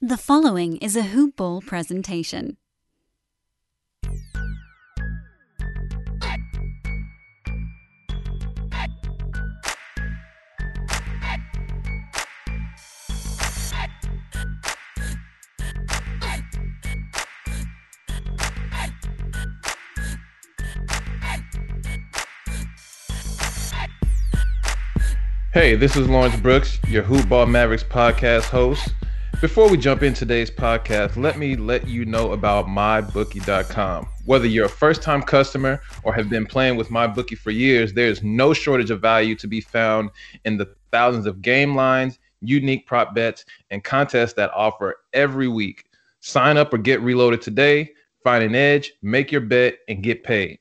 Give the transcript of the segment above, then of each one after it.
The following is a Hoop Ball presentation. Hey, this is Lawrence Brooks, your Hoop Ball Mavericks podcast host. Before we jump in today's podcast, let me let you know about mybookie.com. Whether you're a first time customer or have been playing with MyBookie for years, there's no shortage of value to be found in the thousands of game lines, unique prop bets, and contests that offer every week. Sign up or get reloaded today, find an edge, make your bet, and get paid.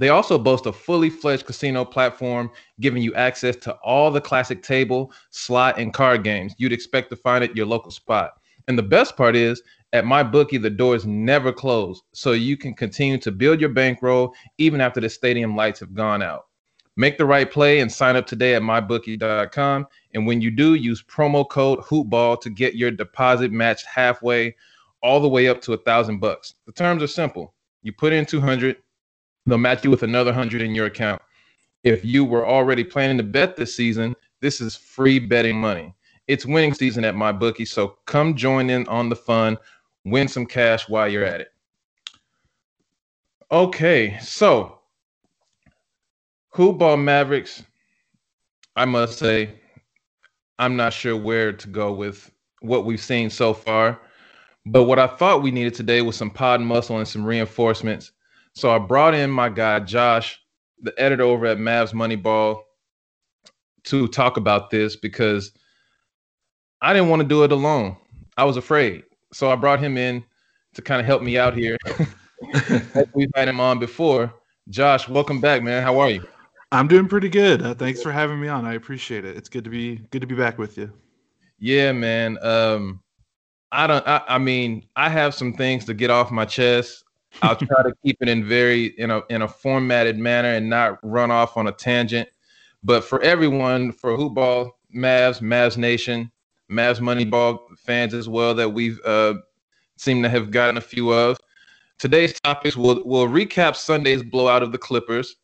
They also boast a fully fledged casino platform, giving you access to all the classic table, slot, and card games you'd expect to find at your local spot. And the best part is, at MyBookie, the doors never close, so you can continue to build your bankroll even after the stadium lights have gone out. Make the right play and sign up today at mybookie.com. And when you do, use promo code HoopBall to get your deposit matched halfway, all the way up to a thousand bucks. The terms are simple. You put in 200, they'll match you with another 100 in your account. If you were already planning to bet this season, this is free betting money. It's winning season at my bookie, so come join in on the fun, win some cash while you're at it. Okay, so Hoop Ball Mavericks, I must say, I'm not sure where to go with what we've seen so far. But what I thought we needed today was some pod muscle and some reinforcements. So I brought in my guy Josh, the editor over at Mavs Moneyball, to talk about this because I didn't want to do it alone. I was afraid. So I brought him in to kind of help me out here. We've had him on before. Josh, welcome back, man. How are you? I'm doing pretty good. Uh, thanks for having me on. I appreciate it. It's good to be good to be back with you. Yeah, man. Um, I don't. I, I mean, I have some things to get off my chest. I'll try to keep it in very in a in a formatted manner and not run off on a tangent. But for everyone, for Hoopball, Mavs, Mavs Nation, Mavs Moneyball fans as well that we've uh, seem to have gotten a few of. Today's topics will will recap Sunday's blowout of the Clippers,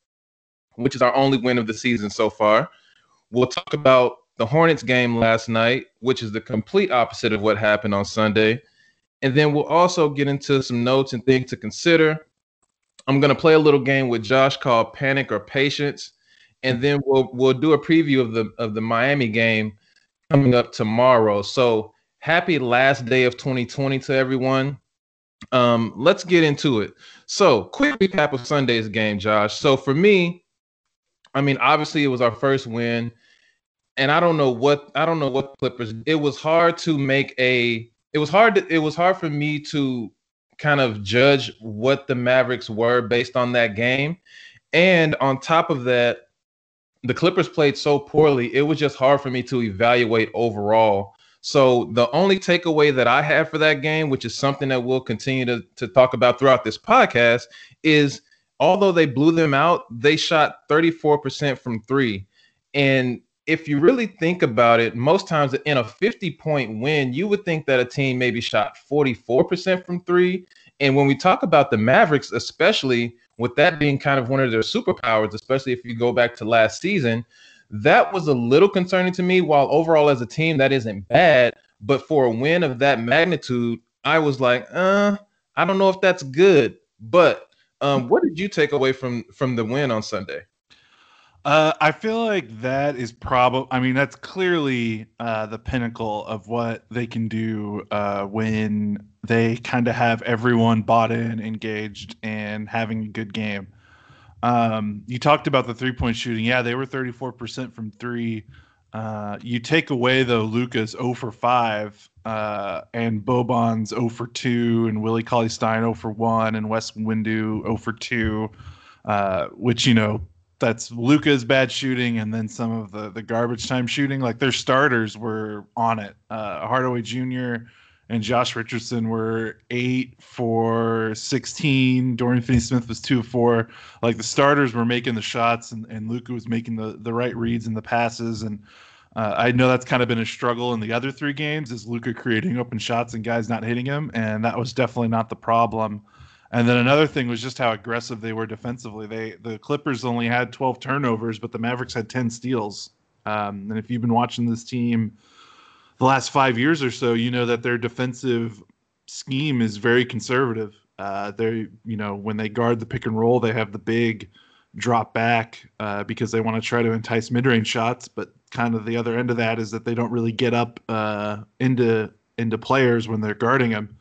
which is our only win of the season so far. We'll talk about the Hornets game last night, which is the complete opposite of what happened on Sunday. And then we'll also get into some notes and things to consider. I'm going to play a little game with Josh called Panic or Patience. And then we'll we'll do a preview of the of the Miami game coming up tomorrow. So happy last day of 2020 to everyone. Um, let's get into it. So, quick recap of Sunday's game, Josh. So for me, I mean, obviously it was our first win, and I don't know what I don't know what Clippers. It was hard to make a. It was hard. To, it was hard for me to kind of judge what the Mavericks were based on that game, and on top of that, the Clippers played so poorly. It was just hard for me to evaluate overall. So the only takeaway that I have for that game, which is something that we'll continue to, to talk about throughout this podcast, is although they blew them out, they shot 34% from three. And if you really think about it, most times in a 50 point win, you would think that a team maybe shot 44% from three. And when we talk about the Mavericks, especially with that being kind of one of their superpowers, especially if you go back to last season, that was a little concerning to me. While overall, as a team, that isn't bad. But for a win of that magnitude, I was like, uh, I don't know if that's good. But um, what did you take away from from the win on Sunday? Uh, I feel like that is probably. I mean, that's clearly uh, the pinnacle of what they can do uh, when they kind of have everyone bought in, engaged, and having a good game. Um, you talked about the three point shooting. Yeah, they were 34% from three. Uh, you take away though Luka's 0 for 5 uh, and Boban's 0 for 2 and Willie Cauley Stein 0 for 1 and Wes Iwundu 0 for 2, uh, which you know that's Luka's bad shooting and then some of the the garbage time shooting. Like their starters were on it. Uh, Hardaway Jr and Josh Richardson were eight for 16. Dorian Finney Smith was two four. Like the starters were making the shots, and, and Luka was making the, the right reads and the passes. And Uh, I know that's kind of been a struggle in the other three games is Luka creating open shots and guys not hitting him, and that was definitely not the problem. And then another thing was just how aggressive they were defensively. They the Clippers only had 12 turnovers, but the Mavericks had 10 steals. Um, and if you've been watching this team the last five years or so, you know that their defensive scheme is very conservative. Uh, they, you know, when they guard the pick and roll, they have the big drop back uh, because they want to try to entice mid-range shots. But kind of the other end of that is that they don't really get up uh, into into players when they're guarding them.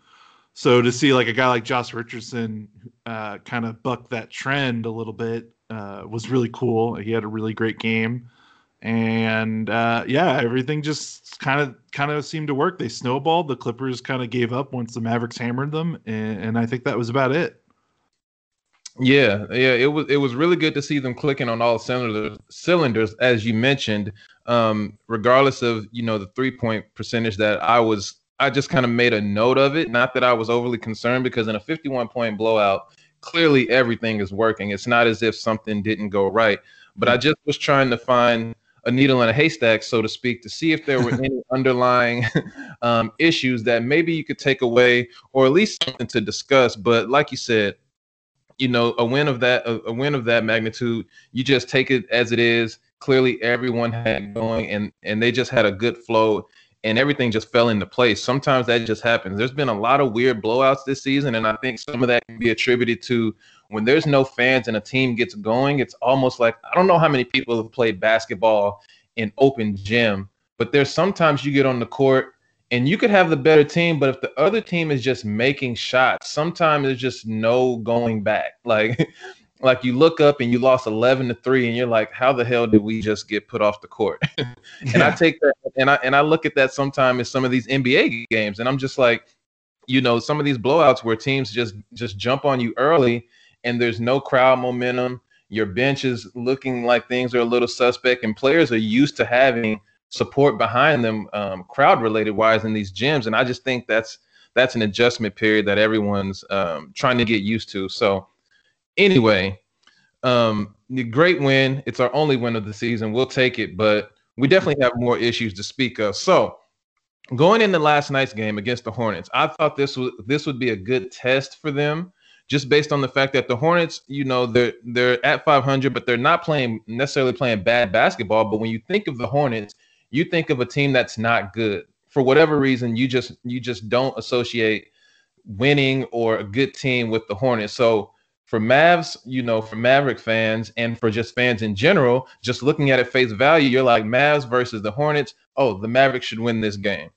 So to see like a guy like Josh Richardson uh, kind of buck that trend a little bit uh, was really cool. He had a really great game, and uh, yeah, everything just kind of kind of seemed to work. They snowballed. The Clippers kind of gave up once the Mavericks hammered them, and, and I think that was about it. Yeah, yeah, it was it was really good to see them clicking on all cylinders cylinders as you mentioned. Um, regardless of you know the three point percentage that I was, I just kind of made a note of it. Not that I was overly concerned because in a 51 point blowout, clearly everything is working. It's not as if something didn't go right, but I just was trying to find a needle in a haystack, so to speak, to see if there were any underlying um, issues that maybe you could take away or at least something to discuss. But like you said, you know, a win of that a, a, win of that magnitude, you just take it as it is. Clearly, everyone had going, and and they just had a good flow, and everything just fell into place. Sometimes that just happens. There's been a lot of weird blowouts this season, and I think some of that can be attributed to when there's no fans and a team gets going. It's almost like I don't know how many people have played basketball in open gym, but there's sometimes you get on the court and you could have the better team, but if the other team is just making shots, sometimes there's just no going back. Like, like you look up and you lost 11 to 3 and you're like how the hell did we just get put off the court and yeah. i take that and i and i look at that sometimes in some of these nba games and i'm just like you know some of these blowouts where teams just just jump on you early and there's no crowd momentum your bench is looking like things are a little suspect and players are used to having support behind them, um, crowd related wise in these gyms. And I just think that's that's an adjustment period that everyone's um, trying to get used to. So anyway, um, great win. It's our only win of the season. We'll take it, but we definitely have more issues to speak of. So going into last night's game against the Hornets, I thought this was this would be a good test for them, just based on the fact that the Hornets, you know, they're they're at 500, but they're not playing necessarily playing bad basketball. But when you think of the Hornets, you think of a team that's not good for whatever reason you just you just don't associate winning or a good team with the Hornets. So for Mavs, you know, for Maverick fans and for just fans in general, just looking at it face value, you're like Mavs versus the Hornets. Oh, the Mavericks should win this game.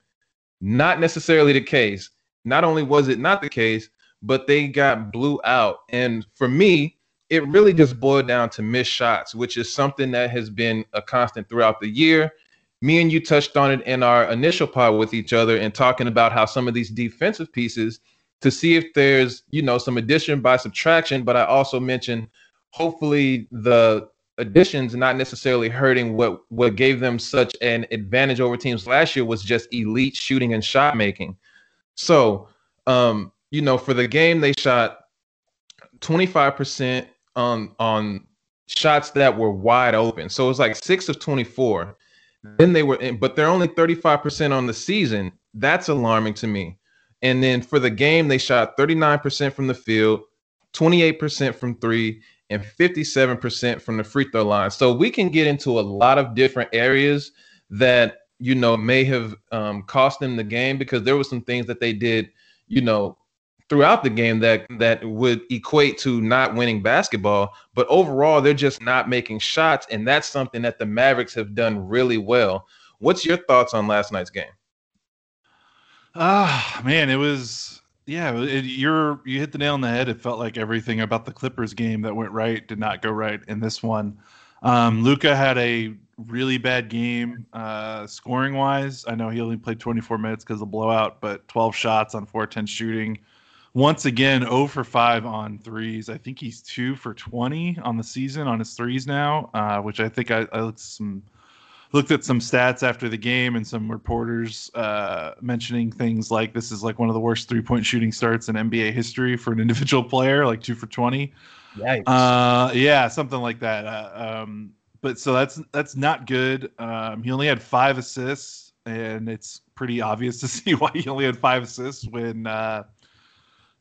Not necessarily the case. Not only was it not the case, but they got blew out. And for me, it really just boiled down to missed shots, which is something that has been a constant throughout the year me and you touched on it in our initial pod with each other and talking about how some of these defensive pieces to see if there's you know some addition by subtraction but i also mentioned hopefully the additions not necessarily hurting what what gave them such an advantage over teams last year was just elite shooting and shot making so um you know for the game they shot 25% on on shots that were wide open so it was like 6 of 24 then they were in, but they're only 35% on the season. That's alarming to me. And then for the game, they shot 39% from the field, 28% from three, and 57% from the free throw line. So we can get into a lot of different areas that you know may have um, cost them the game because there were some things that they did, you know, throughout the game that that would equate to not winning basketball. But overall they're just not making shots and that's something that the Mavericks have done really well. What's your thoughts on last night's game ah man it was yeah it, you're you hit the nail on the head it felt like everything about the Clippers game that went right did not go right in this one um, Luka had a really bad game uh, scoring wise. I know he only played 24 minutes because of blowout, but 12 shots on 410 shooting once again 0 for 5 on threes. I think he's 2 for 20 on the season on his threes now, uh, which I think I, I, looked some looked at some stats after the game and some reporters uh, mentioning things like this is like one of the worst three point shooting starts in NBA history for an individual player, like 2 for 20. Uh, yeah, something like that. Uh, um, but so that's that's not good. Um, he only had five assists, and it's pretty obvious to see why he only had five assists when uh,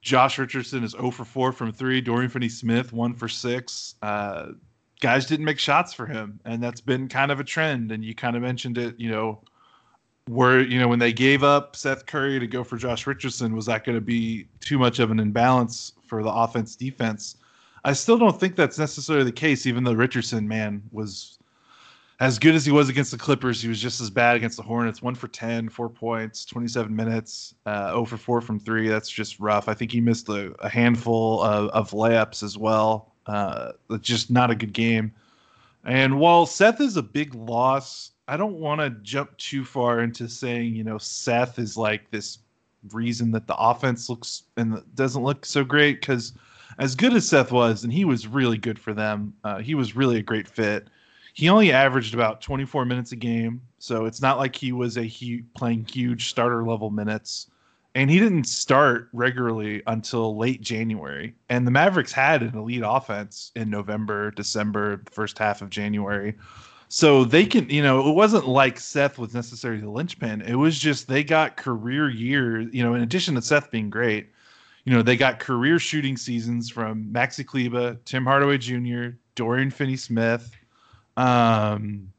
Josh Richardson is 0 for 4 from three. Dorian Finney-Smith one for six. Uh, guys didn't make shots for him, and that's been kind of a trend. And you kind of mentioned it, you know, where you know when they gave up Seth Curry to go for Josh Richardson, was that going to be too much of an imbalance for the offense defense? I still don't think that's necessarily the case, even though Richardson, man, was as good as he was against the Clippers. He was just as bad against the Hornets. One for 10, four points, 27 minutes, uh, 0 for 4 from three. That's just rough. I think he missed a, a handful of, of, layups as well. Uh, just not a good game. And while Seth is a big loss, I don't want to jump too far into saying, you know, Seth is like this reason that the offense looks and doesn't look so great because as good as Seth was, and he was really good for them, uh, he was really a great fit. He only averaged about 24 minutes a game, so it's not like he was a he playing huge starter level minutes. And he didn't start regularly until late January. And the Mavericks had an elite offense in November, December, the first half of January. So they can, you know, it wasn't like Seth was necessarily the linchpin. It was just they got career years, you know, in addition to Seth being great, you know, they got career shooting seasons from Maxi Kleber, Tim Hardaway Jr., Dorian Finney Smith. Um,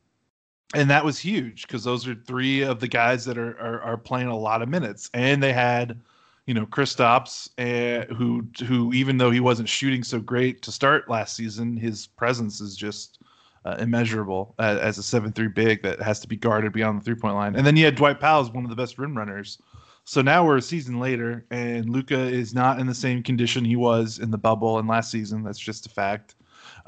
and that was huge because those are three of the guys that are, are, are playing a lot of minutes. And they had, you know, Kristaps, uh, who who even though he wasn't shooting so great to start last season, his presence is just uh, immeasurable as, as a seven three big that has to be guarded beyond the three point line. And then you had Dwight Powell one of the best rim runners. So now we're a season later, and Luka is not in the same condition he was in the bubble and last season. That's just a fact.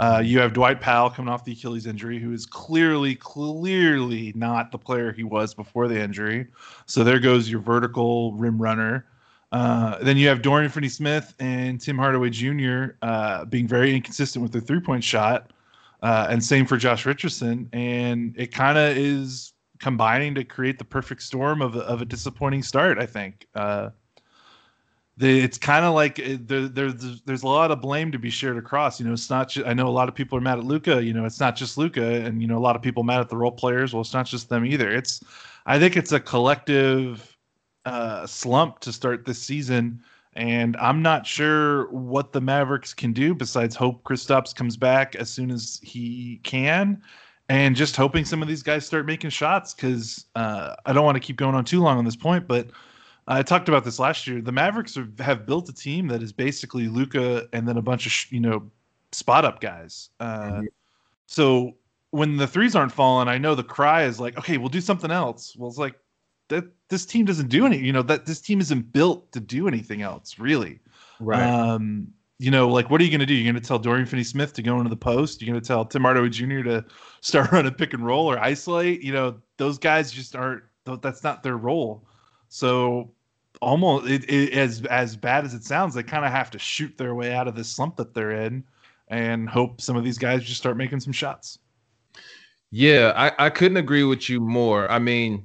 Uh, you have Dwight Powell coming off the Achilles injury, who is clearly, clearly not the player he was before the injury. So there goes your vertical rim runner. Uh, then you have Dorian Finney Smith and Tim Hardaway Jr. Uh, being very inconsistent with their three point shot. Uh, and same for Josh Richardson. And it kind of is combining to create the perfect storm of of a disappointing start. I think uh, it's kind of like uh, there, there's a lot of blame to be shared across. You know, it's not. I know a lot of people are mad at Luka. You know, it's not just Luka, and you know a lot of people mad at the role players. Well, it's not just them either. It's I think it's a collective uh, slump to start this season. And I'm not sure what the Mavericks can do besides hope Kristaps comes back as soon as he can and just hoping some of these guys start making shots because uh, I don't want to keep going on too long on this point, but I talked about this last year. The Mavericks are, have built a team that is basically Luka and then a bunch of you know spot up guys. Uh, mm-hmm. So when the threes aren't falling, I know the cry is like, okay, we'll do something else. Well, it's like that this team doesn't do any. You know that this team isn't built to do anything else, really. Right. Um, you know, like what are you going to do? You're going to tell Dorian Finney-Smith to go into the post. You're going to tell Tim Hardaway Jr. to start running pick and roll or isolate. You know, those guys just aren't. That's not their role. So almost it, it, as as bad as it sounds, they kind of have to shoot their way out of this slump that they're in, and hope some of these guys just start making some shots. Yeah, I, I couldn't agree with you more. I mean,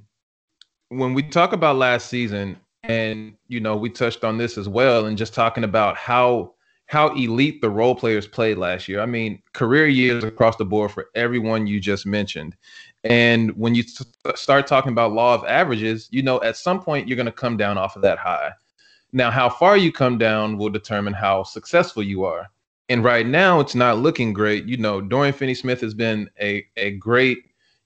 when we talk about last season, and you know, we touched on this as well, and just talking about how how elite the role players played last year. I mean, career years across the board for everyone you just mentioned. And when you start talking about law of averages, you know, at some point you're going to come down off of that high. Now, how far you come down will determine how successful you are. And right now, it's not looking great. You know, Dorian Finney Smith has been a, a great,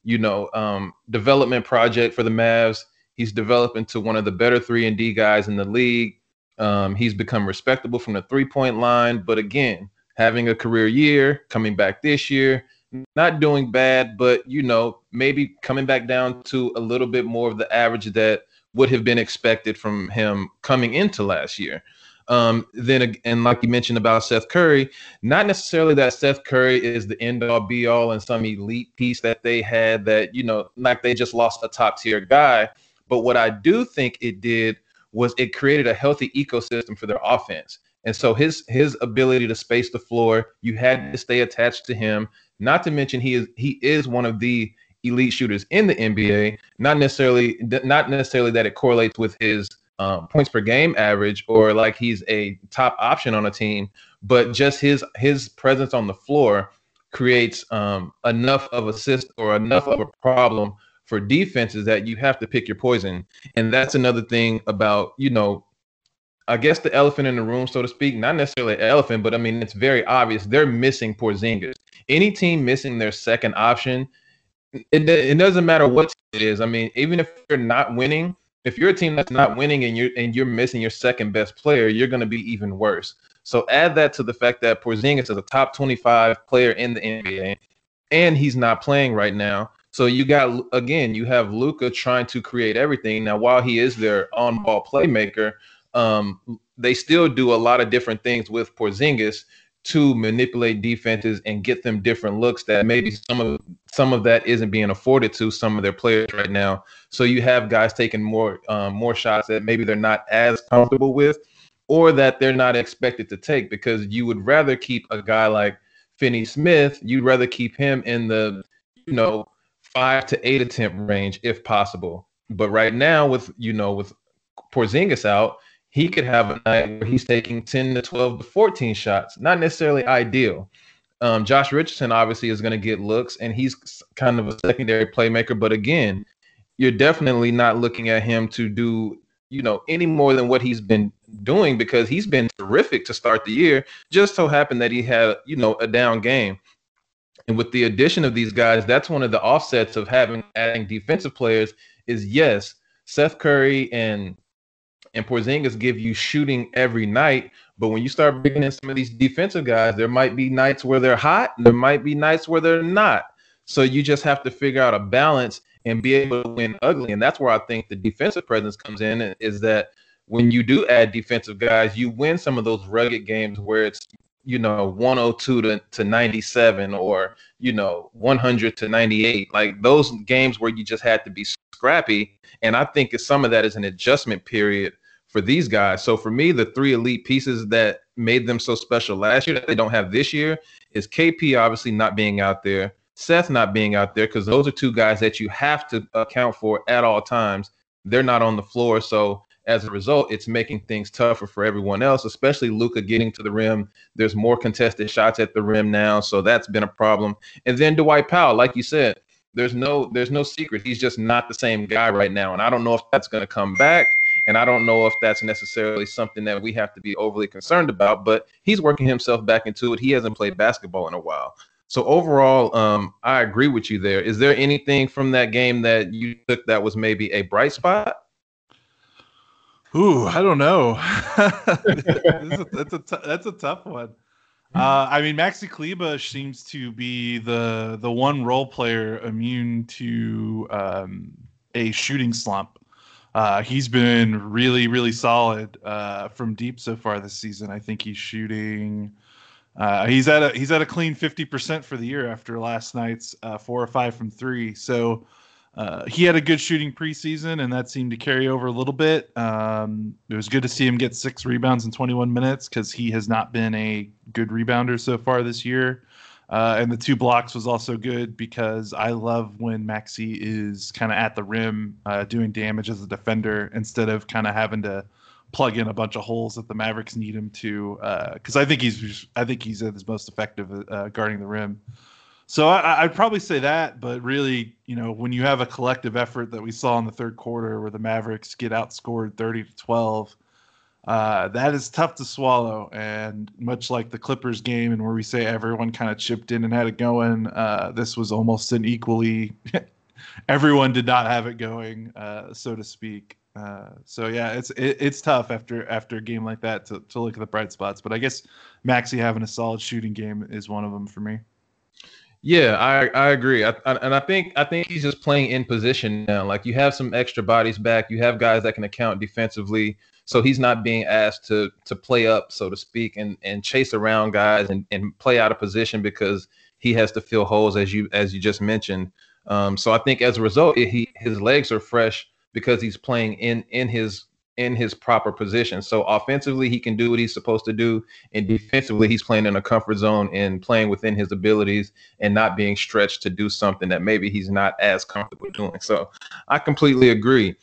you know, um, development project for the Mavs. He's developed into one of the better three and D guys in the league. Um, he's become respectable from the three point line, but again, having a career year, coming back this year, not doing bad, but you know, maybe coming back down to a little bit more of the average that would have been expected from him coming into last year. Um, then and like you mentioned about Seth Curry, not necessarily that Seth Curry is the end all be all and some elite piece that they had that you know, like they just lost a top tier guy. But what I do think it did was it created a healthy ecosystem for their offense. And so his his ability to space the floor, you had to stay attached to him. Not to mention he is he is one of the elite shooters in the NBA. Not necessarily not necessarily that it correlates with his um, points per game average or like he's a top option on a team, but just his his presence on the floor creates um, enough of a system or enough of a problem for defense is that you have to pick your poison. And that's another thing about, you know, I guess the elephant in the room, so to speak, not necessarily an elephant, but I mean, it's very obvious they're missing Porzingis. Any team missing their second option, it, it doesn't matter what it is. I mean, even if you're not winning, if you're a team that's not winning and you're and you're missing your second best player, you're going to be even worse. So add that to the fact that Porzingis is a top 25 player in the NBA, and he's not playing right now. So you got again, you have Luka trying to create everything. Now, while he is their on-ball playmaker, um, they still do a lot of different things with Porzingis to manipulate defenses and get them different looks that maybe some of some of that isn't being afforded to some of their players right now. So you have guys taking more um, more shots that maybe they're not as comfortable with, or that they're not expected to take because you would rather keep a guy like Finney Smith. You'd rather keep him in the you know five to eight attempt range if possible. But right now, with you know with Porzingis out, he could have a night where he's taking 10 to 12 to 14 shots. Not necessarily ideal. Um, Josh Richardson obviously is going to get looks, and he's kind of a secondary playmaker. But again, you're definitely not looking at him to do, you know, any more than what he's been doing because he's been terrific to start the year. Just so happened that he had, you know, a down game. And with the addition of these guys, that's one of the offsets of having adding defensive players is yes, Seth Curry and and Porzingis give you shooting every night. But when you start bringing in some of these defensive guys, there might be nights where they're hot, and there might be nights where they're not. So you just have to figure out a balance and be able to win ugly. And that's where I think the defensive presence comes in is that when you do add defensive guys, you win some of those rugged games where it's you know 102 to, to 97 or you know 100 to 98 like those games where you just had to be scrappy and i think some of that is an adjustment period for these guys. So for me, the three elite pieces that made them so special last year that they don't have this year is KP obviously not being out there, Seth not being out there, because those are two guys that you have to account for at all times. They're not on the floor. So as a result, it's making things tougher for everyone else, especially Luka getting to the rim. There's more contested shots at the rim now, so that's been a problem. And then Dwight Powell, like you said, there's no there's no secret. He's just not the same guy right now, and I don't know if that's going to come back. And I don't know if that's necessarily something that we have to be overly concerned about, but he's working himself back into it. He hasn't played basketball in a while. So overall, um, I agree with you there. Is there anything from that game that you took that was maybe a bright spot? Ooh, I don't know. that's, a, t- that's a tough one. Uh, I mean, Maxi Kleber seems to be the the one role player immune to um, a shooting slump. Uh, he's been really, really solid uh, from deep so far this season. I think he's shooting. Uh, he's at a he's at a clean fifty percent for the year after last night's uh, four or five from three. So uh, he had a good shooting preseason, and that seemed to carry over a little bit. Um, it was good to see him get six rebounds in twenty one minutes because he has not been a good rebounder so far this year. Uh, and the two blocks was also good because I love when Maxi is kind of at the rim uh, doing damage as a defender instead of kind of having to plug in a bunch of holes that the Mavericks need him to. Because uh, I think he's I think he's at his most effective uh, guarding the rim. So I, would probably say that, but really, you know, when you have a collective effort that we saw in the third quarter where the Mavericks get outscored thirty to twelve uh, that is tough to swallow. And much like the Clippers game, and where we say everyone kind of chipped in and had it going, uh, this was almost an equally. everyone did not have it going, uh, so to speak. Uh, so yeah, it's it, it's tough after after a game like that to, to look at the bright spots. But I guess Maxi having a solid shooting game is one of them for me. Yeah, I I agree, I, I, and I think I think he's just playing in position now. Like you have some extra bodies back, you have guys that can account defensively. So he's not being asked to to play up, so to speak, and and chase around guys and, and play out of position because he has to fill holes as you as you just mentioned. Um, so I think as a result, he his legs are fresh because he's playing in in his in his proper position. So offensively, he can do what he's supposed to do, and defensively, he's playing in a comfort zone and playing within his abilities and not being stretched to do something that maybe he's not as comfortable doing. So I completely agree.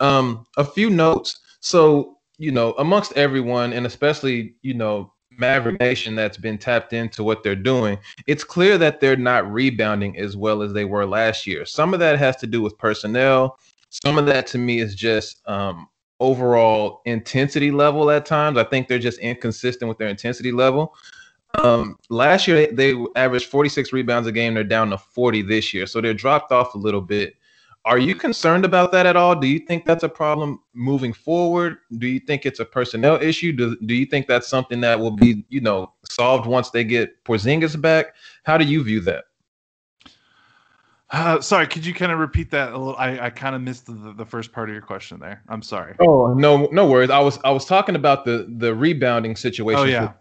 Um, a few notes. So, you know, amongst everyone, and especially, you know, Maverick Nation that's been tapped into what they're doing, it's clear that they're not rebounding as well as they were last year. Some of that has to do with personnel. Some of that to me is just um, overall intensity level at times. I think they're just inconsistent with their intensity level. Um, last year they, they averaged 46 rebounds a game. They're down to 40 this year, so they're dropped off a little bit. Are you concerned about that at all? Do you think that's a problem moving forward? Do you think it's a personnel issue? Do, do you think that's something that will be, you know, solved once they get Porzingis back? How do you view that? Uh, sorry, could you kind of repeat that a little? I, I kind of missed the, the first part of your question there. I'm sorry. Oh no, no worries. I was I was talking about the the rebounding situation. Oh yeah.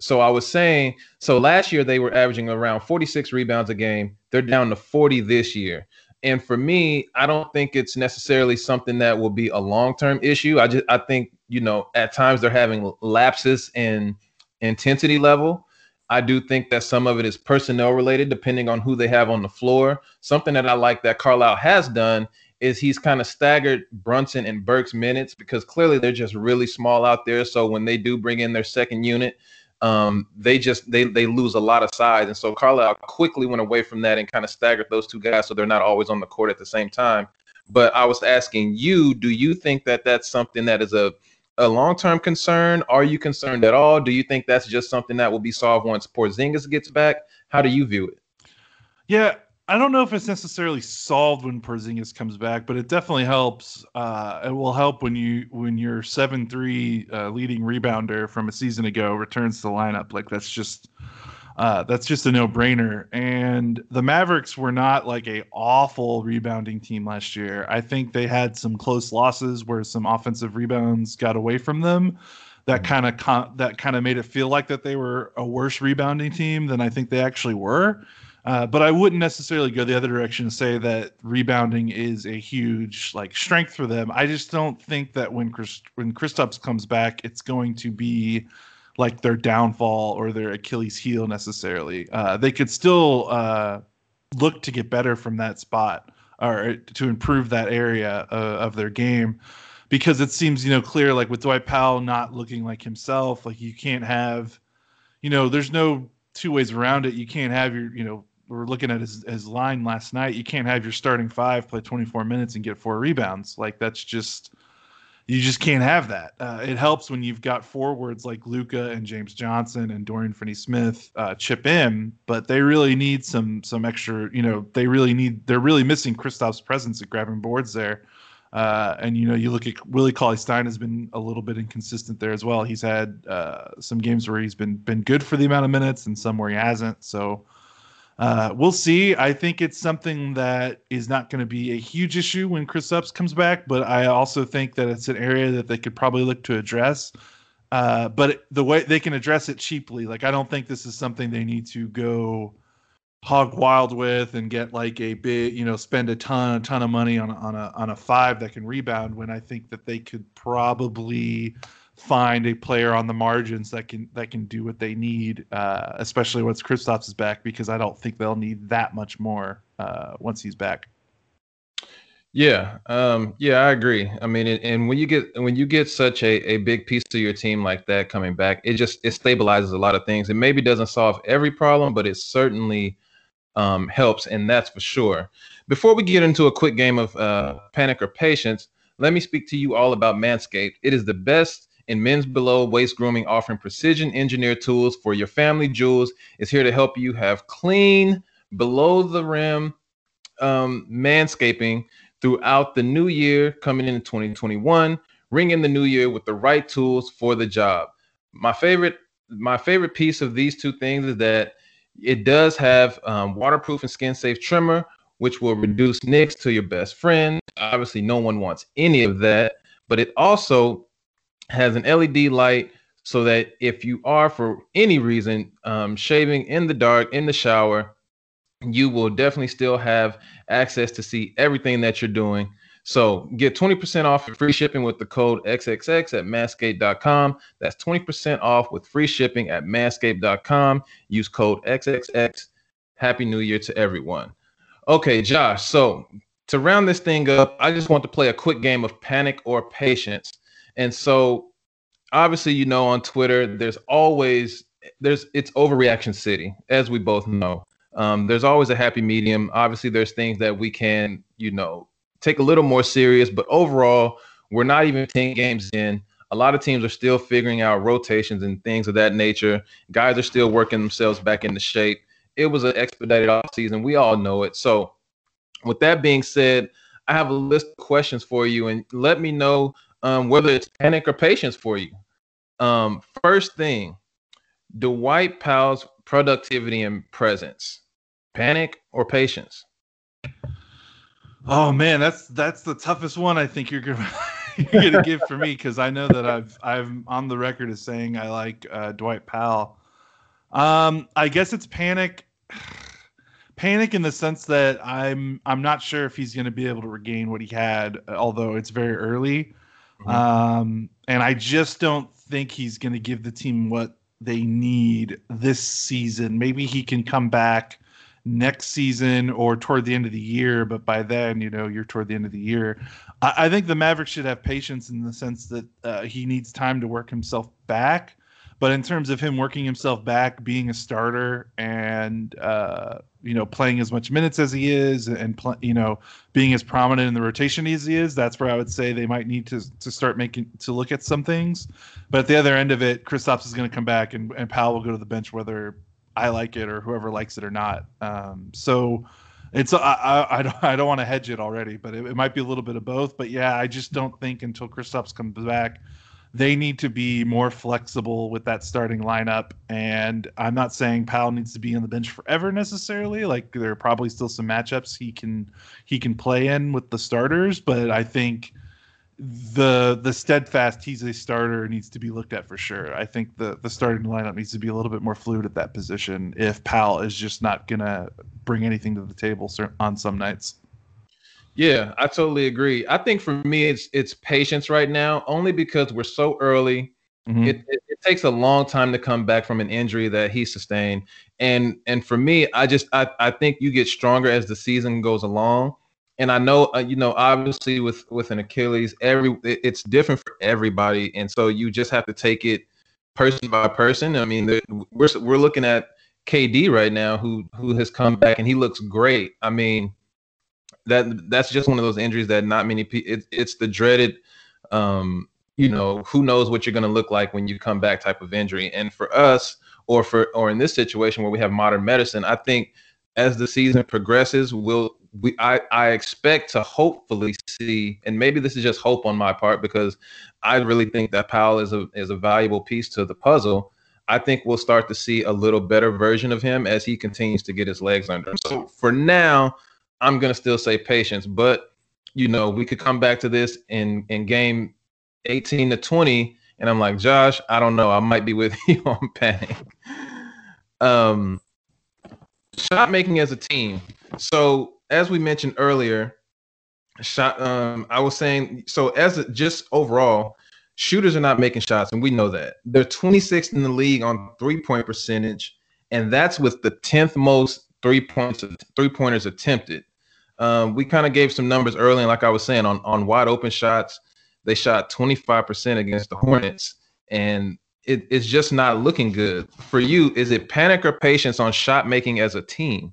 So I was saying, so last year they were averaging around 46 rebounds a game. They're down to 40 this year. And for me, I don't think it's necessarily something that will be a long-term issue. I just I think, you know, at times they're having lapses in intensity level. I do think that some of it is personnel related, depending on who they have on the floor. Something that I like that Carlisle has done is he's kind of staggered Brunson and Burke's minutes because clearly they're just really small out there. So when they do bring in their second unit, um, they just they they lose a lot of size, and so Carlisle quickly went away from that and kind of staggered those two guys so they're not always on the court at the same time. But I was asking you, do you think that that's something that is a a long term concern? Are you concerned at all? Do you think that's just something that will be solved once Porzingis gets back? How do you view it? Yeah, I don't know if it's necessarily solved when Porzingis comes back, but it definitely helps. Uh, it will help when you when your seven three uh, leading rebounder from a season ago returns to the lineup. Like that's just uh, that's just a no brainer. And the Mavericks were not like a awful rebounding team last year. I think they had some close losses where some offensive rebounds got away from them. That kind of con- that kind of made it feel like that they were a worse rebounding team than I think they actually were. Uh, but I wouldn't necessarily go the other direction and say that rebounding is a huge like strength for them. I just don't think that when Chris, when Kristaps comes back, it's going to be like their downfall or their Achilles heel necessarily. Uh, they could still uh, look to get better from that spot or to improve that area uh, of their game because it seems you know clear like with Dwight Powell not looking like himself. Like you can't have, you know, there's no two ways around it. You can't have your you know we are looking at his, his line last night. You can't have your starting five play 24 minutes and get four rebounds. Like that's just you just can't have that. Uh, it helps when you've got forwards like Luka and James Johnson and Dorian Finney-Smith uh, chip in, but they really need some some extra. You know, they really need. They're really missing Kristaps' presence at grabbing boards there. Uh, and you know, you look at Willie Cauley Stein has been a little bit inconsistent there as well. He's had uh, some games where he's been been good for the amount of minutes, and some where he hasn't. So uh, we'll see. I think it's something that is not going to be a huge issue when Kristaps comes back, but I also think that it's an area that they could probably look to address. Uh, but the way they can address it cheaply, like I don't think this is something they need to go hog wild with and get like a big, you know, spend a ton, a ton of money on on a on a five that can rebound. When I think that they could probably find a player on the margins that can that can do what they need, uh, especially once Kristaps is back, because I don't think they'll need that much more uh, once he's back. Yeah, um, yeah, I agree. I mean, and, and when you get when you get such a, a big piece to your team like that coming back, it just it stabilizes a lot of things. It maybe doesn't solve every problem, but it certainly um, helps, and that's for sure. Before we get into a quick game of uh, panic or patience, let me speak to you all about Manscaped. It is the best in men's below waist grooming, offering precision engineered tools for your family jewels. is here to help you have clean, below the rim um, manscaping throughout the new year coming in 2021. Ring in the new year with the right tools for the job. My favorite, my favorite piece of these two things is that it does have um, waterproof and skin safe trimmer, which will reduce nicks to your best friend. Obviously, no one wants any of that, but it also has an LED light so that if you are for any reason um, shaving in the dark in the shower, you will definitely still have access to see everything that you're doing. So get 20% off free shipping with the code XXX at manscaped.com. That's 20% off with free shipping at manscaped.com. Use code XXX. Happy New Year to everyone. Okay, Josh. So to round this thing up, I just want to play a quick game of panic or patience. And so obviously, you know, on Twitter, there's always there's it's overreaction city, as we both know. Um, there's always a happy medium. Obviously, there's things that we can, you know, take a little more serious, but overall, we're not even 10 games in. A lot of teams are still figuring out rotations and things of that nature. Guys are still working themselves back into shape. It was an expedited off season. We all know it. So, with that being said, I have a list of questions for you, and let me know um, whether it's panic or patience for you. Um, first thing, Dwight Powell's productivity and presence, panic or patience? Oh man, that's that's the toughest one I think you're gonna you're gonna give for me because I know that I've I'm on the record as saying I like uh, Dwight Powell. Um, I guess it's panic, panic in the sense that I'm I'm not sure if he's gonna be able to regain what he had, although it's very early. Mm-hmm. Um, and I just don't think he's gonna give the team what they need this season. Maybe he can come back next season or toward the end of the year, but by then, you know, you're toward the end of the year. I, I think the Mavericks should have patience in the sense that uh, he needs time to work himself back. But in terms of him working himself back, being a starter, and uh, you know playing as much minutes as he is, and pl- you know being as prominent in the rotation as he is, that's where I would say they might need to to start making to look at some things. But at the other end of it, Kristaps is going to come back, and, and Powell will go to the bench whether I like it or whoever likes it or not. Um, so it's I, I, I don't I don't want to hedge it already, but it, it, might be a little bit of both. But yeah, I just don't think until Kristaps comes back, they need to be more flexible with that starting lineup. And I'm not saying Powell needs to be on the bench forever necessarily. Like there are probably still some matchups he can he can play in with the starters, but I think the the steadfast he's a starter needs to be looked at for sure. I think the the starting lineup needs to be a little bit more fluid at that position if Powell is just not gonna bring anything to the table on some nights. Yeah, I totally agree. I think for me it's it's patience right now, only because we're so early. Mm-hmm. It, it, it takes a long time to come back from an injury that he sustained, and and for me, I just I, I think you get stronger as the season goes along and I know uh, you know obviously with with an Achilles every it's different for everybody and so you just have to take it person by person I mean we're we're looking at KD right now who who has come back and he looks great I mean that that's just one of those injuries that not many people it, it's the dreaded um you know who knows what you're going to look like when you come back type of injury and for us or for or in this situation where we have modern medicine I think as the season progresses we'll we I, I expect to hopefully see, and maybe this is just hope on my part because I really think that Powell is a is a valuable piece to the puzzle. I think we'll start to see a little better version of him as he continues to get his legs under him. So for now, I'm gonna still say patience, but you know, we could come back to this in in game 18 to 20, and I'm like, Josh, I don't know, I might be with you on panic. Um, shot making as a team. So as we mentioned earlier, shot. Um, I was saying so as a, just overall, shooters are not making shots, and we know that they're 26th in the league on three point percentage, and that's with the 10th most three points three pointers attempted. Um, we kind of gave some numbers early, and like I was saying, on on wide open shots, they shot 25% against the Hornets, and it, it's just not looking good for you. Is it panic or patience on shot making as a team?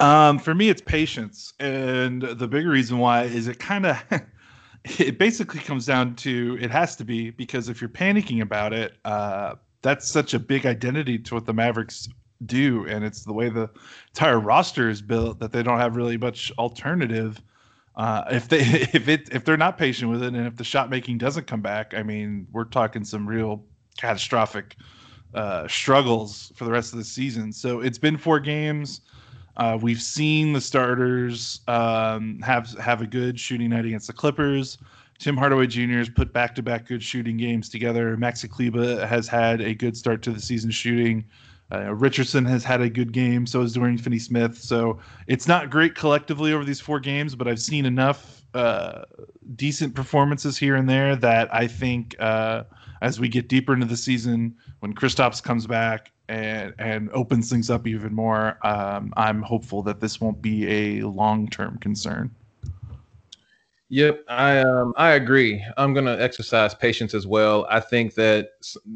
Um, for me, it's patience, and the big reason why is it kind of it basically comes down to it has to be because if you're panicking about it, uh, that's such a big identity to what the Mavericks do, and it's the way the entire roster is built that they don't have really much alternative. Uh, if they if it if they're not patient with it, and if the shot making doesn't come back, I mean, we're talking some real catastrophic uh, struggles for the rest of the season. So it's been four games. Uh, we've seen the starters um, have have a good shooting night against the Clippers. Tim Hardaway Jr. has put back-to-back good shooting games together. Maxi Kleber has had a good start to the season shooting. Uh, Richardson has had a good game. So is Dorian Finney-Smith. So it's not great collectively over these four games, but I've seen enough uh, decent performances here and there that I think uh, as we get deeper into the season, when Kristaps comes back and and opens things up even more, um, I'm hopeful that this won't be a long term concern. Yep, I um I agree. I'm gonna exercise patience as well. I think that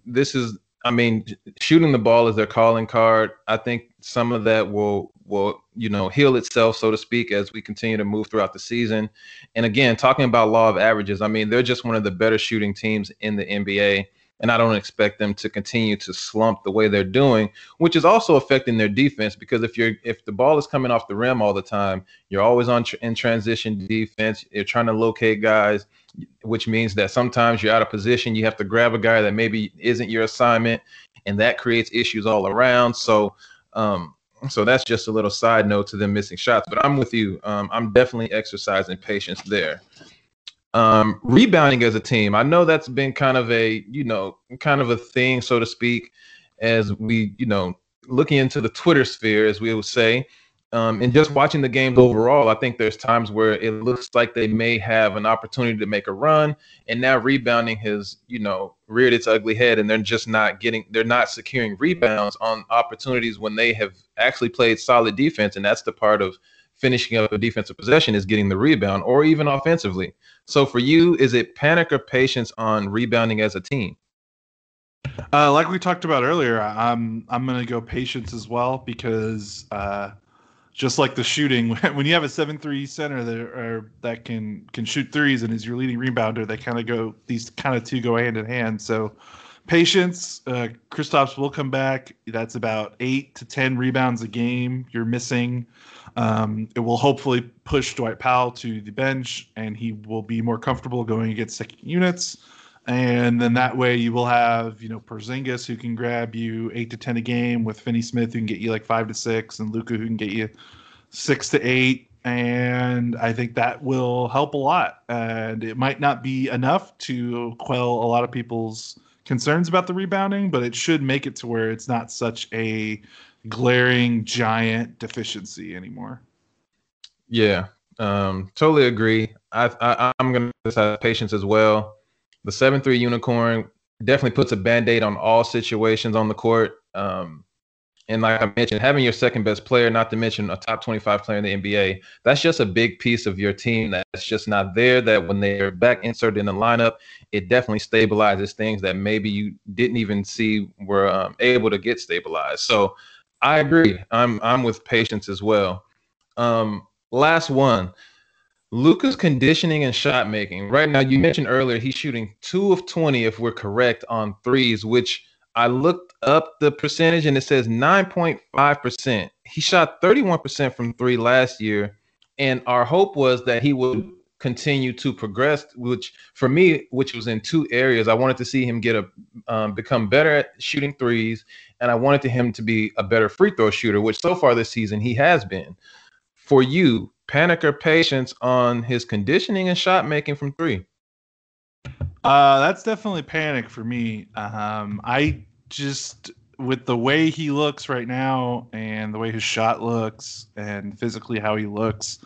this is I mean, shooting the ball is their calling card. I think some of that will will you know heal itself, so to speak, as we continue to move throughout the season. And again, talking about law of averages, I mean, they're just one of the better shooting teams in the NBA and I don't expect them to continue to slump the way they're doing, which is also affecting their defense because if you're if the ball is coming off the rim all the time, you're always on tr- in transition defense. You're trying to locate guys, which means that sometimes you're out of position. You have to grab a guy that maybe isn't your assignment, and that creates issues all around. So. Um, so that's just a little side note to them missing shots, but I'm with you. Um, I'm definitely exercising patience there um, rebounding as a team. I know that's been kind of a, you know, kind of a thing, so to speak, as we, you know, looking into the Twitter sphere, as we would say, um, and just watching the games overall, I think there's times where it looks like they may have an opportunity to make a run, and now rebounding has, you know, reared its ugly head, and they're just not getting, they're not securing rebounds on opportunities when they have actually played solid defense, and that's the part of finishing up a defensive possession is getting the rebound or even offensively. So for you, is it panic or patience on rebounding as a team? Uh, like we talked about earlier, I'm I'm gonna go patience as well because uh, just like the shooting, when you have a seven three center that that can can shoot threes and is your leading rebounder, they kind of go these kind of two go hand in hand. So patience, uh, Kristaps will come back. That's about eight to ten rebounds a game you're missing. Um, it will hopefully push Dwight Powell to the bench, and he will be more comfortable going against second units. And then that way you will have, you know, Porzingis who can grab you eight to ten a game, with Finney Smith who can get you like five to six, and Luka who can get you six to eight. And I think that will help a lot. And it might not be enough to quell a lot of people's concerns about the rebounding, but it should make it to where it's not such a glaring giant deficiency anymore. Yeah, um, totally agree. I, I am gonna have patience as well. The seven three unicorn definitely puts a band aid on all situations on the court. Um, and like I mentioned, having your second best player, not to mention a top 25 player in the NBA, that's just a big piece of your team that's just not there. That when they're back inserted in the lineup, it definitely stabilizes things that maybe you didn't even see were um, able to get stabilized. So I agree. I'm I'm with patience as well. Um, last one. Luka's conditioning and shot making. Right now, you mentioned earlier he's shooting two of 20, if we're correct, on threes, which I looked up the percentage and it says 9.5%. He shot 31% from three last year. And our hope was that he would continue to progress, which for me, which was in two areas. I wanted to see him get a um, become better at shooting threes, and I wanted him to be a better free throw shooter, which so far this season he has been. For you, panic or patience on his conditioning and shot making from three? Uh, that's definitely panic for me. Um, I just with the way he looks right now and the way his shot looks and physically how he looks,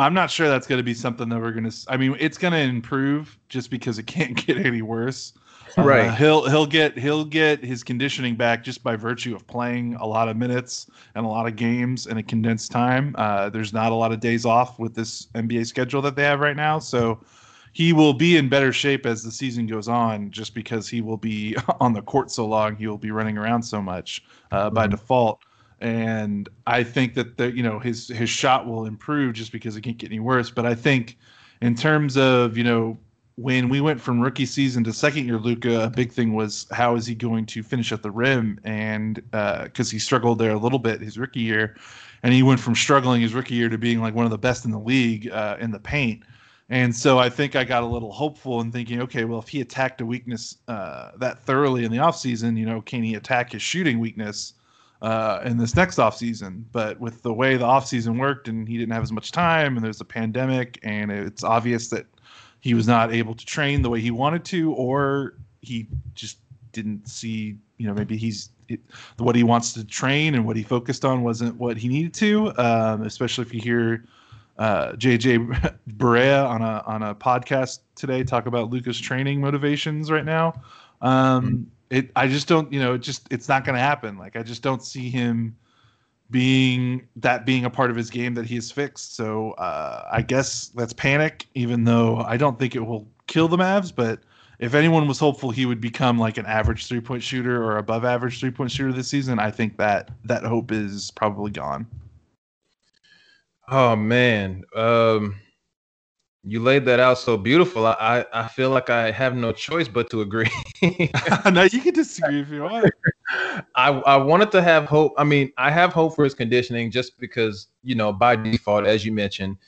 I'm not sure that's going to be something that we're going to. I mean, it's going to improve just because it can't get any worse. Right. Uh, he'll he'll get he'll get his conditioning back just by virtue of playing a lot of minutes and a lot of games in a condensed time. Uh, there's not a lot of days off with this NBA schedule that they have right now, so he will be in better shape as the season goes on, just because he will be on the court so long. He will be running around so much uh, mm-hmm. by default and I think that the you know his his shot will improve just because it can't get any worse. But I think in terms of you know when we went from rookie season to second year Luka, a big thing was how is he going to finish at the rim, and because uh, he struggled there a little bit his rookie year, and he went from struggling his rookie year to being like one of the best in the league uh, in the paint. And so I think I got a little hopeful and thinking, okay, well, if he attacked a weakness uh, that thoroughly in the offseason, you know, can he attack his shooting weakness? Uh, in this next off season. But with the way the off season worked, and he didn't have as much time, and there's a pandemic, and it's obvious that he was not able to train the way he wanted to, or he just didn't see, you know, maybe he's it, what he wants to train and what he focused on wasn't what he needed to. Um, especially if you hear uh, JJ Barea on a on a podcast today talk about Luka's training motivations right now. Um, mm-hmm it I just don't you know it just it's not going to happen. Like I just don't see him being that being a part of his game that he has fixed. So uh, I guess that's panic, even though I don't think it will kill the Mavs. But if anyone was hopeful he would become like an average three point shooter or above average three point shooter this season, I think that that hope is probably gone. Oh man, um, you laid that out so beautiful. I, I feel like I have no choice but to agree. no, you can disagree if you want. I I wanted to have hope. I mean, I have hope for his conditioning just because you know by default, as you mentioned,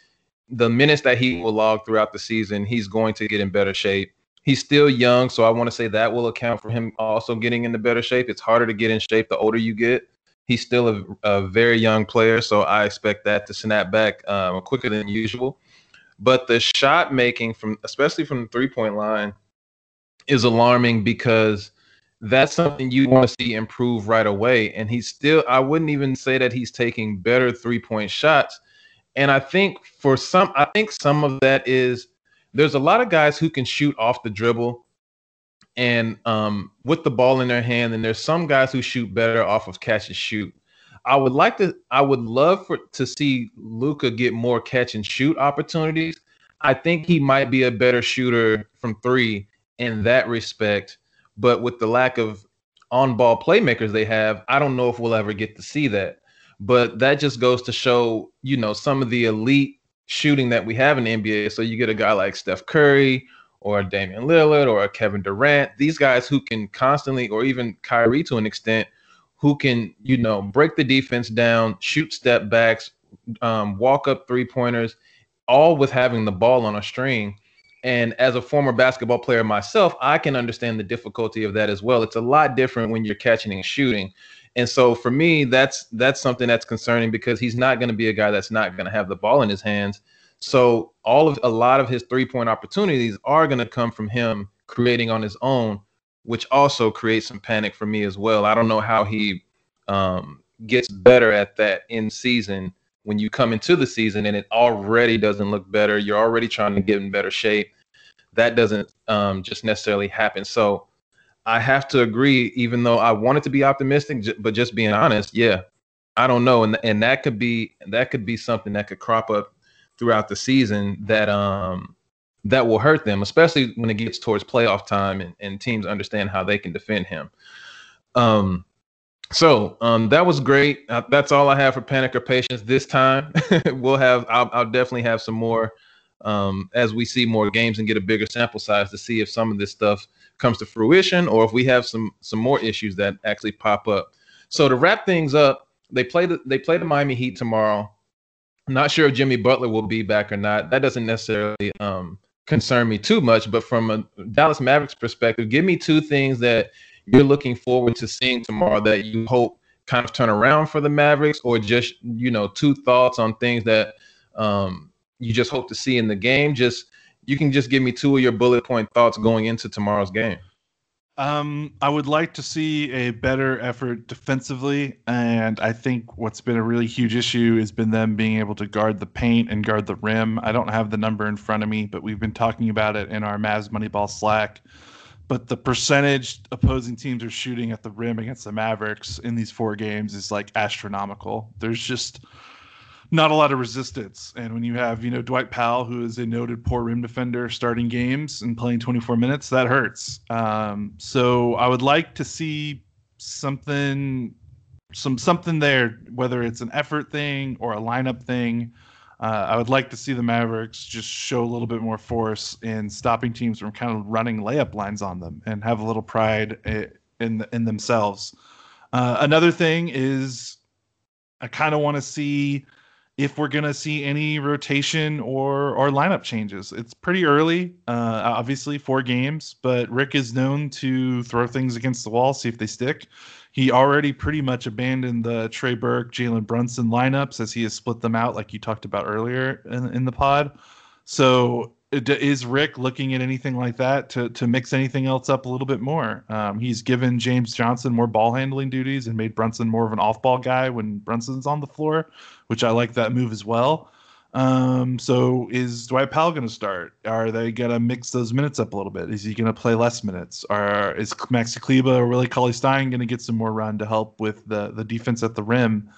the minutes that he will log throughout the season, he's going to get in better shape. He's still young, so I want to say that will account for him also getting into better shape. It's harder to get in shape the older you get. He's still a, a very young player, so I expect that to snap back um, quicker than usual. But the shot making from, especially from the three point line, is alarming because that's something you want to see improve right away. And he's still, I wouldn't even say that he's taking better three point shots. And I think for some, I think some of that is there's a lot of guys who can shoot off the dribble and um, with the ball in their hand, and there's some guys who shoot better off of catch and shoot. I would like to. I would love for to see Luka get more catch and shoot opportunities. I think he might be a better shooter from three in that respect, but with the lack of on-ball playmakers they have, I don't know if we'll ever get to see that. But that just goes to show, you know, some of the elite shooting that we have in the NBA. So you get a guy like Steph Curry or Damian Lillard or Kevin Durant, these guys who can constantly, or even Kyrie to an extent, who can, you know, break the defense down, shoot step backs, um, walk up three pointers, all with having the ball on a string. And as a former basketball player myself, I can understand the difficulty of that as well. It's a lot different when you're catching and shooting. And so for me, that's that's something that's concerning because he's not going to be a guy that's not going to have the ball in his hands. So all of a lot of his three point opportunities are going to come from him creating on his own which also creates some panic for me as well. I don't know how he um, gets better at that in season when you come into the season and it already doesn't look better. You're already trying to get in better shape. That doesn't um, just necessarily happen. So I have to agree, even though I wanted to be optimistic, but just being honest, yeah, I don't know, and and that could be that could be something that could crop up throughout the season that um that will hurt them, especially when it gets towards playoff time and, and teams understand how they can defend him. Um, so um, that was great. Uh, that's all I have for panic or patience this time. we'll have. I'll, I'll, definitely have some more um, as we see more games and get a bigger sample size to see if some of this stuff comes to fruition or if we have some some more issues that actually pop up. So to wrap things up, they play the they play the Miami Heat tomorrow. I'm not sure if Jimmy Butler will be back or not. That doesn't necessarily um, concern me too much. But from a Dallas Mavericks perspective, give me two things that you're looking forward to seeing tomorrow that you hope kind of turn around for the Mavericks, or just you know two thoughts on things that um, you just hope to see in the game. Just you can just give me two of your bullet point thoughts going into tomorrow's game. Um, I would like to see a better effort defensively, and I think what's been a really huge issue has been them being able to guard the paint and guard the rim. I don't have the number in front of me, but we've been talking about it in our Mavs Moneyball Slack. But the percentage opposing teams are shooting at the rim against the Mavericks in these four games is like astronomical. There's just not a lot of resistance. And when you have, you know, Dwight Powell, who is a noted poor rim defender, starting games and playing 24 minutes, that hurts. Um, so I would like to see something, some something there, whether it's an effort thing or a lineup thing. Uh, I would like to see the Mavericks just show a little bit more force in stopping teams from kind of running layup lines on them and have a little pride eh, in in themselves. Uh, another thing is, I kind of want to see if we're going to see any rotation or or lineup changes. It's pretty early, uh, obviously four games, but Rick is known to throw things against the wall, see if they stick. He already pretty much abandoned the Trey Burke, Jalen Brunson lineups as he has split them out, like you talked about earlier in, in the pod. So is Rick looking at anything like that to to mix anything else up a little bit more? Um, he's given James Johnson more ball handling duties and made Brunson more of an off ball guy when Brunson's on the floor, which I like that move as well. Um, so is Dwight Powell going to start? Are they going to mix those minutes up a little bit? Is he going to play less minutes? Or is Maxi Kleber or Willie Cauley Stein going to get some more run to help with the the defense at the rim?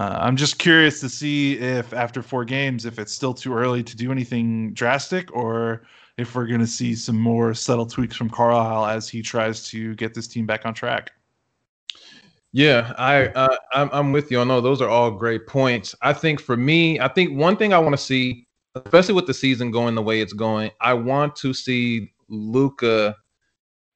Uh, I'm just curious to see if after four games, if it's still too early to do anything drastic, or if we're going to see some more subtle tweaks from Carlisle as he tries to get this team back on track. Yeah, I uh, I'm, I'm with you. I know those are all great points. I think for me, I think one thing I want to see, especially with the season going the way it's going, I want to see Luka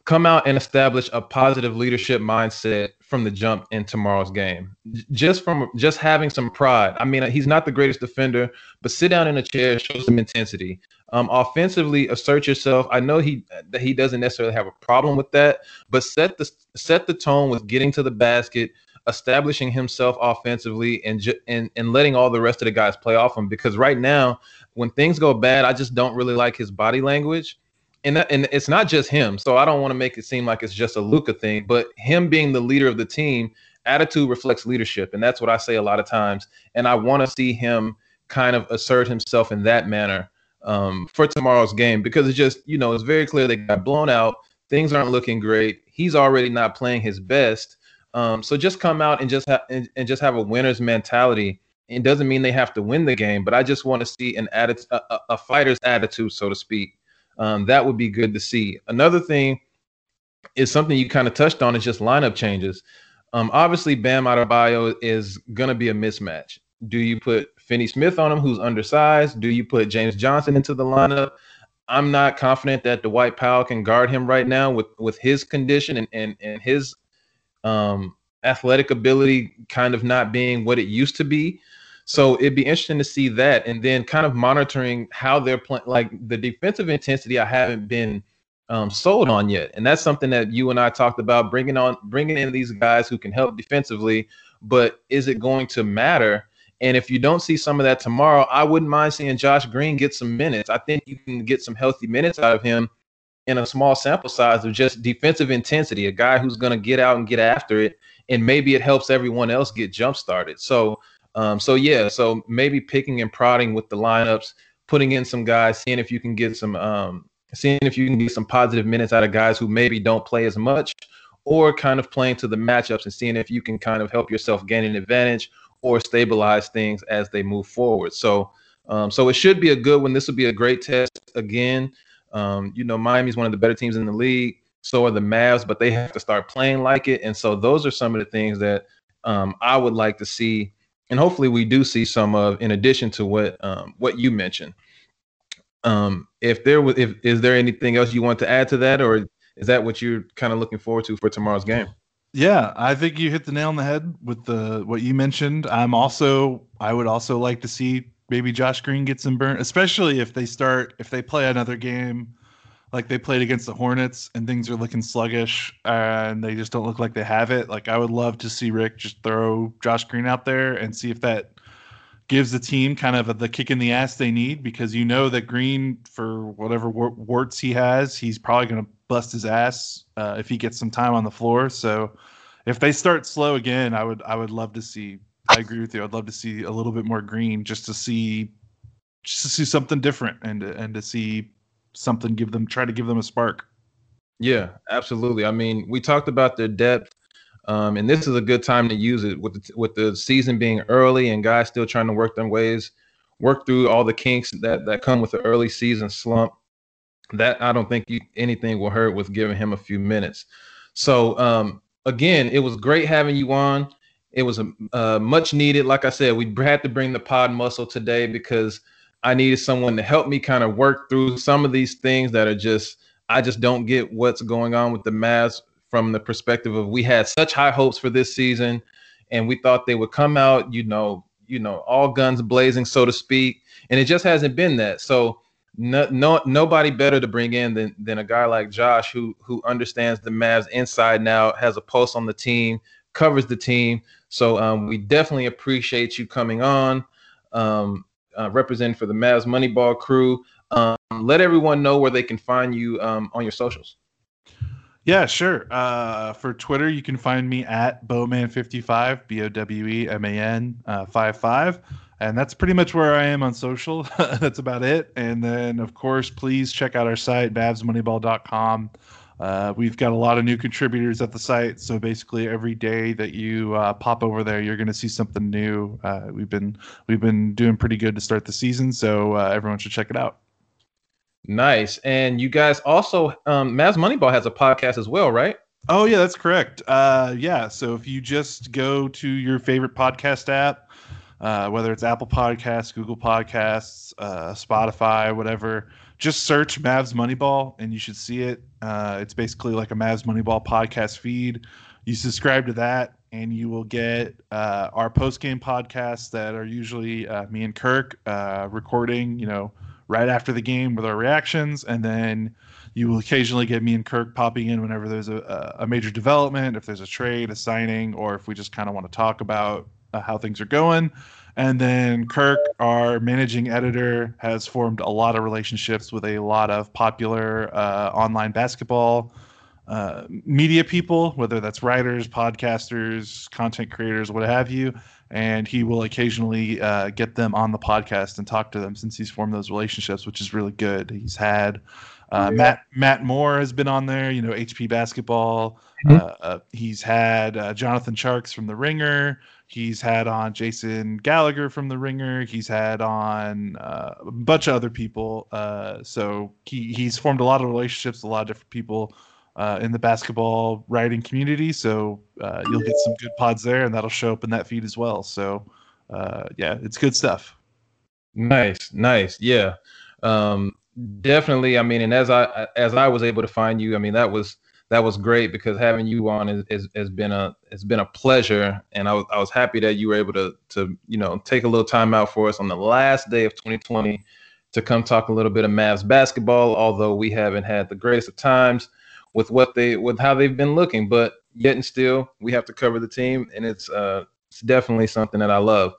come out and establish a positive leadership mindset from the jump in tomorrow's game. Just from just having some pride. I mean, he's not the greatest defender, but sit down in a chair, show some intensity. Um, offensively, assert yourself. I know he that he doesn't necessarily have a problem with that, but set the set the tone with getting to the basket, establishing himself offensively, and ju- and and letting all the rest of the guys play off him. Because right now, when things go bad, I just don't really like his body language and that, and it's not just him. So I don't want to make it seem like it's just a Luka thing, but him being the leader of the team, attitude reflects leadership, and that's what I say a lot of times. And I want to see him kind of assert himself in that manner um, for tomorrow's game because it's just you know it's very clear they got blown out. Things aren't looking great. He's already not playing his best. Um, so just come out and just have and, and just have a winner's mentality. It doesn't mean they have to win the game, but I just want to see an attitude, a, a fighter's attitude, so to speak um, that would be good to see. Another thing is something you kind of touched on is just lineup changes. Um, obviously, Bam Adebayo is going to be a mismatch. Do you put Finney Smith on him, who's undersized? Do you put James Johnson into the lineup? I'm not confident that Dwight Powell can guard him right now with with his condition and and, and his um, athletic ability kind of not being what it used to be. So it'd be interesting to see that, and then kind of monitoring how they're playing. Like the defensive intensity, I haven't been um, sold on yet, and that's something that you and I talked about bringing on, bringing in these guys who can help defensively. But is it going to matter? And if you don't see some of that tomorrow, I wouldn't mind seeing Josh Green get some minutes. I think you can get some healthy minutes out of him in a small sample size of just defensive intensity, a guy who's going to get out and get after it. And maybe it helps everyone else get jump started. So um, so yeah, so maybe picking and prodding with the lineups, putting in some guys, seeing if you can get some, um, seeing if you can get some positive minutes out of guys who maybe don't play as much, or kind of playing to the matchups and seeing if you can kind of help yourself gain an advantage or stabilize things as they move forward. So, um, so it should be a good one. This will be a great test again. Um, you know, Miami's one of the better teams in the league. So are the Mavs, but they have to start playing like it. And so those are some of the things that um, I would like to see and hopefully we do see some of in addition to what um, what you mentioned. Um, if there was if is there anything else you want to add to that or is that what you're kind of looking forward to for tomorrow's game? Yeah i think you hit the nail on the head with the what you mentioned. I'm also i would also like to see maybe josh green get some burn especially if they start if they play another game like they played against the Hornets and things are looking sluggish and they just don't look like they have it. Like I would love to see Rick just throw Josh Green out there and see if that gives the team kind of the kick in the ass they need because you know that Green for whatever warts he has, he's probably going to bust his ass uh, if he gets some time on the floor. So if they start slow again, I would I would love to see. I agree with you. I'd love to see a little bit more Green just to see just to see something different and and to see something, give them try to give them a spark. Yeah, absolutely. I mean, we talked about their depth, um, and this is a good time to use it with the, with the season being early and guys still trying to work their ways, work through all the kinks that that come with the early season slump. That I don't think anything will hurt with giving him a few minutes. So um, again, it was great having you on. It was a uh, much needed. Like I said, we had to bring the pod muscle today because I needed someone to help me kind of work through some of these things that are just I just don't get what's going on with the Mavs from the perspective of we had such high hopes for this season and we thought they would come out, you know, you know, all guns blazing, so to speak, and it just hasn't been that. So no, no nobody better to bring in than than a guy like Josh who who understands the Mavs inside now, has a pulse on the team, covers the team. So um, we definitely appreciate you coming on. Um, uh, representing for the Mavs Moneyball crew. Um, let everyone know where they can find you um, on your socials. Yeah, sure. Uh, for Twitter, you can find me at Boweman55, B O W E M A N uh, 55. And that's pretty much where I am on social. that's about it. And then, of course, please check out our site, MavsMoneyball.com. Uh, we've got a lot of new contributors at the site, so basically every day that you uh, pop over there, you're going to see something new. Uh, we've been we've been doing pretty good to start the season, so uh, everyone should check it out. Nice, and you guys also, um, Mavs Moneyball has a podcast as well, right? Oh yeah, that's correct. Uh, yeah, so if you just go to your favorite podcast app, uh, whether it's Apple Podcasts, Google Podcasts, Spotify, whatever just search Mavs Moneyball and you should see it. Uh, it's basically like a Mavs Moneyball podcast feed. You subscribe to that and you will get uh, our post game podcasts that are usually uh, me and Kirk uh, recording, you know, right after the game with our reactions. And then you will occasionally get me and Kirk popping in whenever there's a, a major development, if there's a trade, a signing, or if we just kind of want to talk about uh, how things are going. And then Kirk, our managing editor, has formed a lot of relationships with a lot of popular uh, online basketball uh, media people, whether that's writers, podcasters, content creators, what have you. And he will occasionally uh, get them on the podcast and talk to them since he's formed those relationships, which is really good. He's had uh, yeah. Matt Matt Moore has been on there, you know, HP basketball. Mm-hmm. Uh, uh, he's had uh, Jonathan Tjarks from The Ringer. He's had on Jason Gallagher from The Ringer. He's had on uh, a bunch of other people. Uh, so he, he's formed a lot of relationships a lot of different people uh, in the basketball writing community. So uh, you'll get some good pods there, and that'll show up in that feed as well. So uh, yeah, it's good stuff. Nice, nice, yeah, um, definitely. I mean, and as I as I was able to find you, I mean that was that was great because having you on is, is, has been a it's been a pleasure, and I was I was happy that you were able to to you know take a little time out for us on the last day of 2020 to come talk a little bit of Mavs basketball. Although we haven't had the greatest of times with what they with how they've been looking, but yet and still we have to cover the team, and it's uh it's definitely something that I love.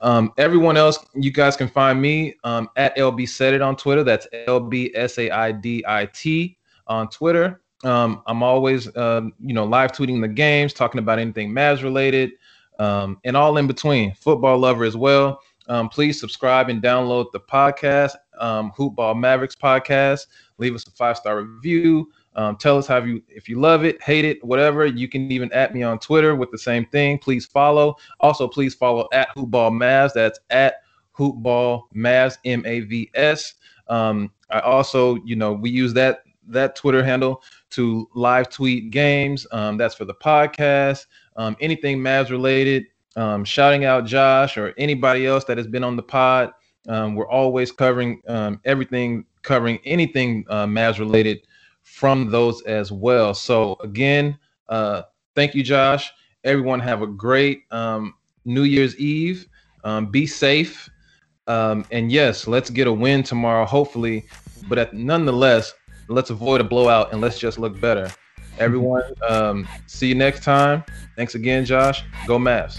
Um, everyone else, you guys can find me um, at LB Said It on Twitter. That's L B S A I D I T on Twitter. Um, I'm always, um, you know, live tweeting the games, talking about anything Mavs related, um, and all in between. Football lover as well. Um, please subscribe and download the podcast, um, Hoopball Mavericks podcast. Leave us a five star review. Um, tell us how you if you love it, hate it, whatever. You can even at me on Twitter with the same thing. Please follow. Also, please follow at Hoopball Mavs. That's at Hoopball Mavs M A V S. Um, I also, you know, we use that that Twitter handle to live tweet games. Um, that's for the podcast. Um, anything Mavs related, um, shouting out Josh or anybody else that has been on the pod. Um, we're always covering um, everything, covering anything uh, Mavs related from those as well. So again, uh, thank you, Josh. Everyone have a great um, New Year's Eve. be safe. and yes, let's get a win tomorrow, hopefully. But at, nonetheless, let's avoid a blowout and let's just look better. Everyone, um, see you next time. Thanks again, Josh. Go Mavs.